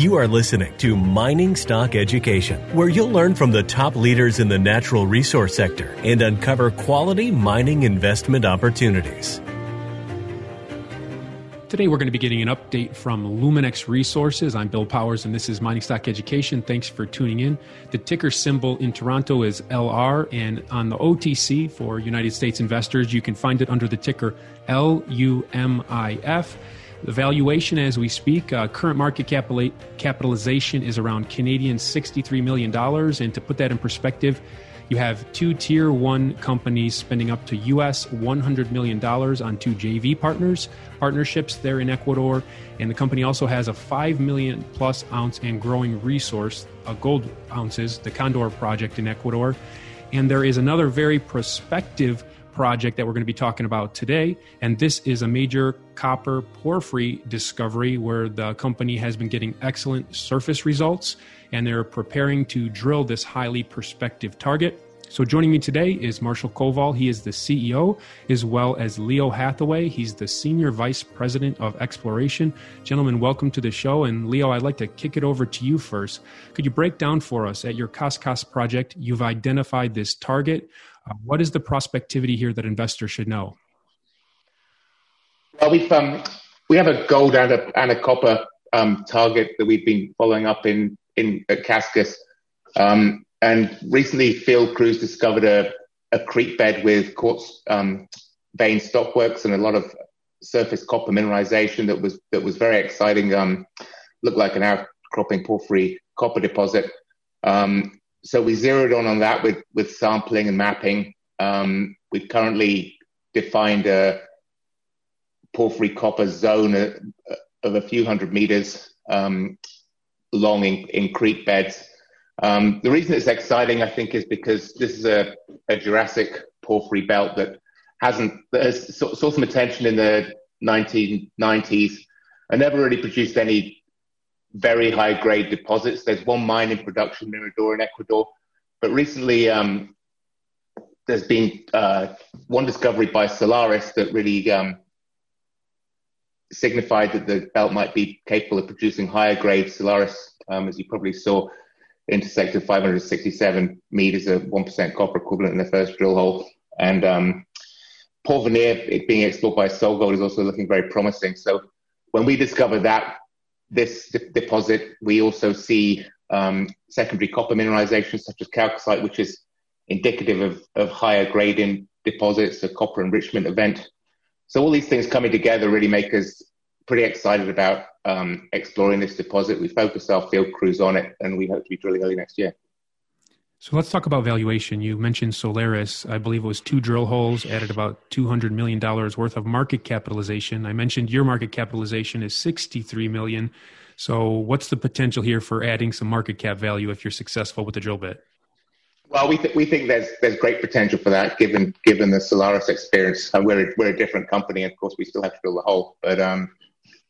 You are listening to Mining Stock Education, where you'll learn from the top leaders in the natural resource sector and uncover quality mining investment opportunities. Today, we're going to be getting an update from Luminex Resources. I'm Bill Powers, and this is Mining Stock Education. Thanks for tuning in. The ticker symbol in Toronto is LR, and on the OTC for United States investors, you can find it under the ticker LUMIF. The valuation as we speak, uh, current market capitalization is around Canadian $63 million. And to put that in perspective, you have two tier one companies spending up to US $100 million on two JV partners, partnerships there in Ecuador. And the company also has a 5 million plus ounce and growing resource, of uh, gold ounces, the Condor project in Ecuador. And there is another very prospective project that we're going to be talking about today. And this is a major copper porphyry discovery where the company has been getting excellent surface results and they're preparing to drill this highly prospective target. So, joining me today is Marshall Koval. He is the CEO, as well as Leo Hathaway. He's the Senior Vice President of Exploration. Gentlemen, welcome to the show. And Leo, I'd like to kick it over to you first. Could you break down for us at your Cascas project? You've identified this target. Uh, what is the prospectivity here that investors should know? Well, we've um, we have a gold and a, and a copper um, target that we've been following up in in at Cascas, um, and recently field crews discovered a, a creek bed with quartz um, vein stockworks and a lot of surface copper mineralization that was that was very exciting. Um, looked like an outcropping porphyry copper deposit. Um, so we zeroed on on that with with sampling and mapping. Um, we've currently defined a porphyry copper zone of a few hundred meters um, long in, in, creek beds. Um, the reason it's exciting, I think, is because this is a, a Jurassic porphyry belt that hasn't that has saw some attention in the 1990s and never really produced any very high grade deposits. There's one mine in production, Mirador in Ecuador, but recently um, there's been uh, one discovery by Solaris that really um, signified that the belt might be capable of producing higher grade. Solaris, um, as you probably saw, intersected 567 meters of 1% copper equivalent in the first drill hole. And um, Porvenir, it being explored by SolGold, is also looking very promising. So when we discovered that this de- deposit, we also see um, secondary copper mineralization such as chalcocite, which is indicative of, of higher grading deposits, a copper enrichment event. So all these things coming together really make us pretty excited about um, exploring this deposit. We focus our field crews on it, and we hope to be drilling early next year. So let's talk about valuation. You mentioned Solaris. I believe it was two drill holes, added about $200 million worth of market capitalization. I mentioned your market capitalization is 63 million. So what's the potential here for adding some market cap value if you're successful with the drill bit? Well, we, th- we think there's there's great potential for that, given given the Solaris experience. Uh, we're a, we're a different company, of course, we still have to drill the hole. But um,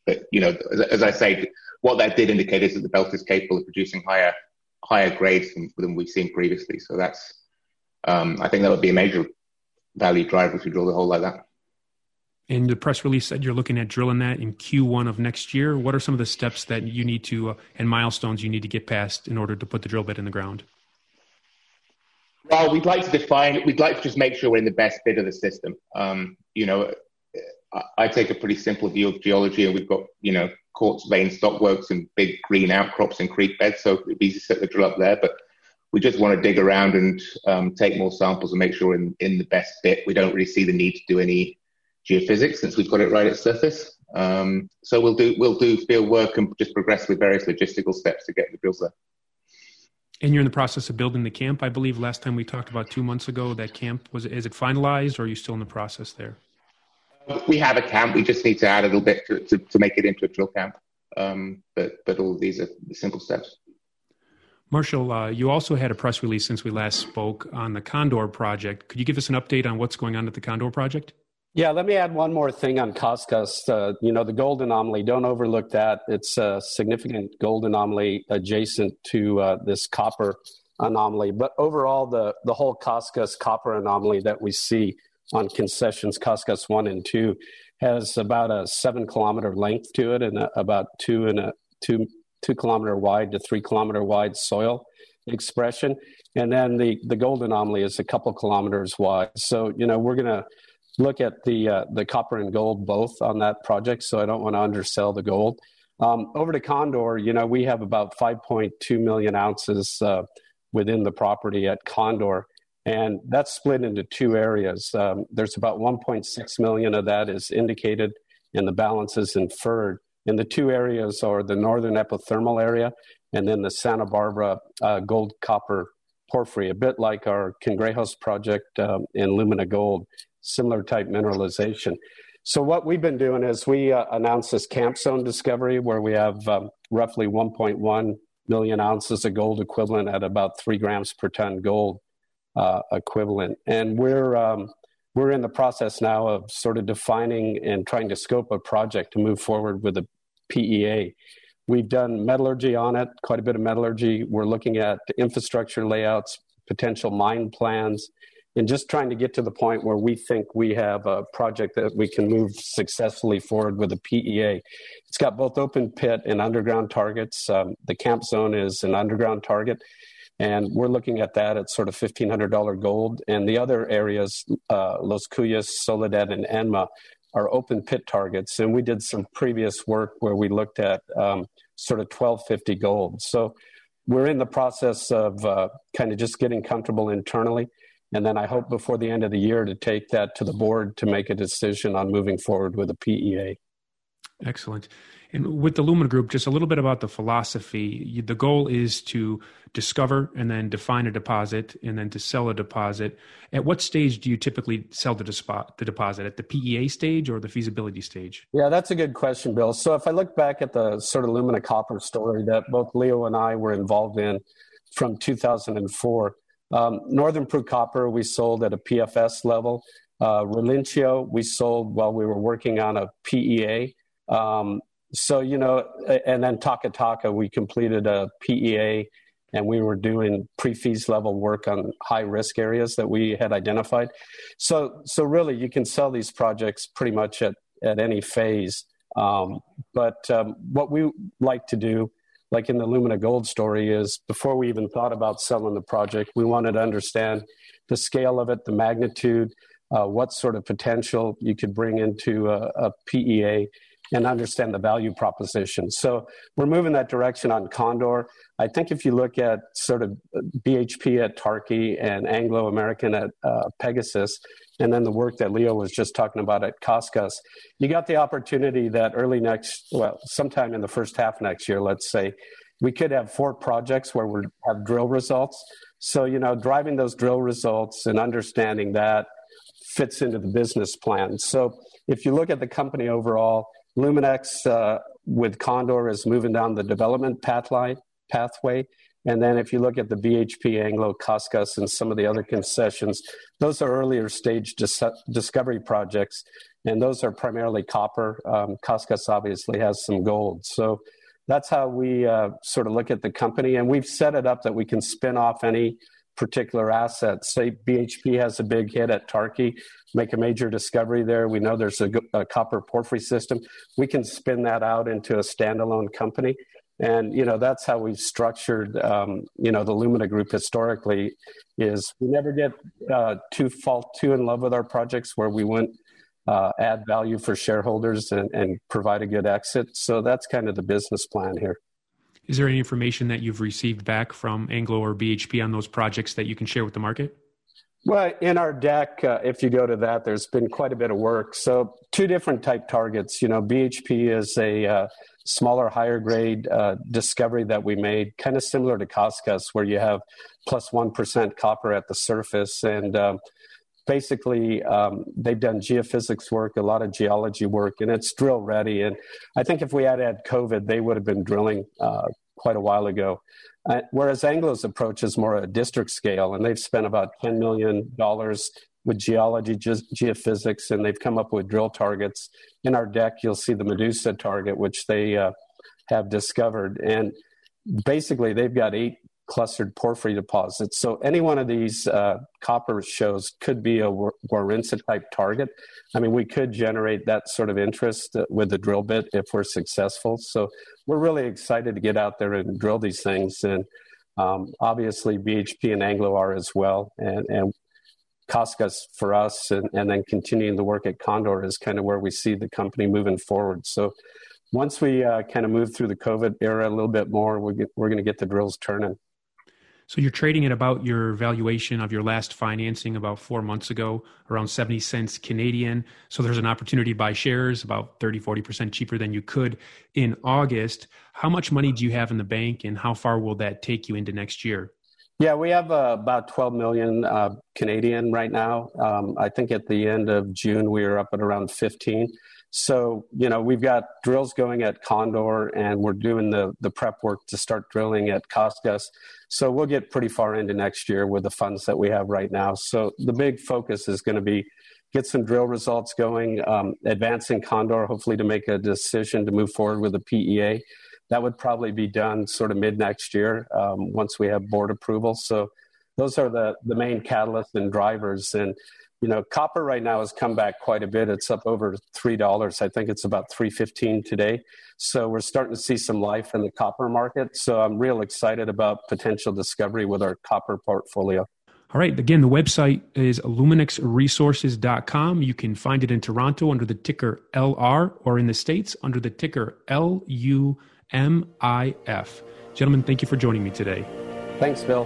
but you know, as, as I say, what that did indicate is that the belt is capable of producing higher higher grades than, than we've seen previously. So that's, um, I think that would be a major value driver if you drill the hole like that. And the press release said you're looking at drilling that in Q1 of next year. What are some of the steps that you need to uh, and milestones you need to get past in order to put the drill bit in the ground? Well, we'd like to define. We'd like to just make sure we're in the best bit of the system. Um, you know, I, take a pretty simple view of geology, and we've got you know quartz vein stockworks and big green outcrops and creek beds, so it'd be easy to set the drill up there. But we just want to dig around and um, take more samples and make sure we're in, in the best bit. We don't really see the need to do any geophysics since we've got it right at surface. Um, so we'll do we'll do field work and just progress with various logistical steps to get the drills there. And you're in the process of building the camp. I believe last time we talked about two months ago that camp was is it finalized or are you still in the process there? We have a camp. We just need to add a little bit to, to, to make it into a drill camp. Um, but but all of these are simple steps. Marshall, uh, you also had a press release since we last spoke on the Condor project. Could you give us an update on what's going on at the Condor project? Yeah, let me add one more thing on Cascas. Uh, you know, the gold anomaly, don't overlook that. It's a significant gold anomaly adjacent to uh, this copper anomaly. But overall, the, the whole Cascas copper anomaly that we see on concessions Cascas 1 and 2 has about a seven kilometer length to it and a, about two and a two two kilometer wide to three kilometer wide soil expression. And then the, the gold anomaly is a couple kilometers wide. So, you know, we're going to look at the, uh, the copper and gold both on that project. So I don't want to undersell the gold. Um, over to Condor, you know, we have about 5.2 million ounces uh, within the property at Condor. And that's split into two areas. Um, there's about 1.6 million of that is indicated, and the balance is inferred. And the two areas are the northern epithermal area and then the Santa Barbara uh, gold copper porphyry, a bit like our Cangrejos project um, in Lumina Gold, similar type mineralization. So what we've been doing is we uh, announced this camp zone discovery where we have um, roughly 1.1 million ounces of gold equivalent at about three grams per ton gold uh, equivalent, and we're um, we're in the process now of sort of defining and trying to scope a project to move forward with a PEA. We've done metallurgy on it, quite a bit of metallurgy. We're looking at infrastructure layouts, potential mine plans, and just trying to get to the point where we think we have a project that we can move successfully forward with a PEA. It's got both open pit and underground targets. Um, the camp zone is an underground target, and we're looking at that at sort of $1,500 gold. And the other areas, uh, Los Cuyes, Soledad, and Enma, are open pit targets. And we did some previous work where we looked at um, sort of 1250 gold. So we're in the process of uh, kind of just getting comfortable internally. And then I hope before the end of the year to take that to the board to make a decision on moving forward with a PEA. Excellent. And with the Lumina Group, just a little bit about the philosophy. The goal is to discover and then define a deposit and then to sell a deposit. At what stage do you typically sell the, the deposit? At the PEA stage or the feasibility stage? Yeah, that's a good question, Bill. So if I look back at the sort of Lumina Copper story that both Leo and I were involved in from 2004, um, Northern Peru Copper we sold at a PFS level. Uh, Relincho we sold while we were working on a PEA. Um, so you know, and then Taca Taca, we completed a PEA, and we were doing pre-feas level work on high risk areas that we had identified. So so really, you can sell these projects pretty much at at any phase. Um, but um, what we like to do, like in the Lumina Gold story, is before we even thought about selling the project, we wanted to understand the scale of it, the magnitude, uh, what sort of potential you could bring into a, a PEA and understand the value proposition. So we're moving that direction on Condor. I think if you look at sort of BHP at Tarqui and Anglo American at uh, Pegasus, and then the work that Leo was just talking about at Cascas, you got the opportunity that early next, well, sometime in the first half next year, let's say, we could have four projects where we have drill results. So, you know, driving those drill results and understanding that fits into the business plan. So, if you look at the company overall, Luminex uh, with Condor is moving down the development pathway. And then if you look at the BHP, Anglo, Cascas, and some of the other concessions, those are earlier stage dis- discovery projects. And those are primarily copper. Um, obviously has some gold. So that's how we uh, sort of look at the company. And we've set it up that we can spin off any particular assets. Say BHP has a big hit at Tarqui, make a major discovery there. We know there's a, a, copper porphyry system. We can spin that out into a standalone company. And, you know, that's how we've structured, um, you know, the Lumina Group historically is we never get uh, too fall too in love with our projects where we wouldn't uh, add value for shareholders and, and provide a good exit. So that's kind of the business plan here. Is there any information that you've received back from Anglo or BHP on those projects that you can share with the market? Well, in our deck, uh, if you go to that, there's been quite a bit of work. So, two different type targets. You know, BHP is a uh, smaller, higher grade uh, discovery that we made, kind of similar to Cascas, where you have plus 1 copper at the surface. And um, basically, um, they've done geophysics work, a lot of geology work, and it's drill ready. And I think if we had had COVID, they would have been drilling uh, quite a while ago. Uh, whereas Anglo's approach is more a district scale, and they've spent about $10 million with geology, ge- geophysics, and they've come up with drill targets. In our deck, you'll see the Medusa target, which they uh, have discovered. And basically, they've got eight clustered porphyry deposits. So any one of these uh, copper shows could be a Warintza type target. I mean, we could generate that sort of interest uh, with the drill bit if we're successful. So we're really excited to get out there and drill these things. And um, obviously, BHP and Anglo are as well. And, and Cascas for us, and, and then continuing the work at Condor is kind of where we see the company moving forward. So once we uh, kind of move through the COVID era a little bit more, we're, we're going to get the drills turning. So you're trading at about your valuation of your last financing about four months ago, around 70 cents Canadian. So there's an opportunity to buy shares about 30, 40% cheaper than you could in August. How much money do you have in the bank and how far will that take you into next year? Yeah, we have uh, about 12 million uh, Canadian right now. Um, I think at the end of June, we were up at around 15. So, you know, we've got drills going at Condor and we're doing the, the prep work to start drilling at Cascas. So we'll get pretty far into next year with the funds that we have right now. So the big focus is going to be get some drill results going, um, advancing Condor, hopefully to make a decision to move forward with the PEA. That would probably be done sort of mid next year um, once we have board approval. So those are the, the main catalysts and drivers. And you know, copper right now has come back quite a bit. It's up over three dollars. I think it's about three fifteen today. So we're starting to see some life in the copper market. So I'm real excited about potential discovery with our copper portfolio. All right. Again, the website is luminexresources.com. You can find it in Toronto under the ticker LR or in the States under the ticker LUMIF. Gentlemen, thank you for joining me today. Thanks, Bill.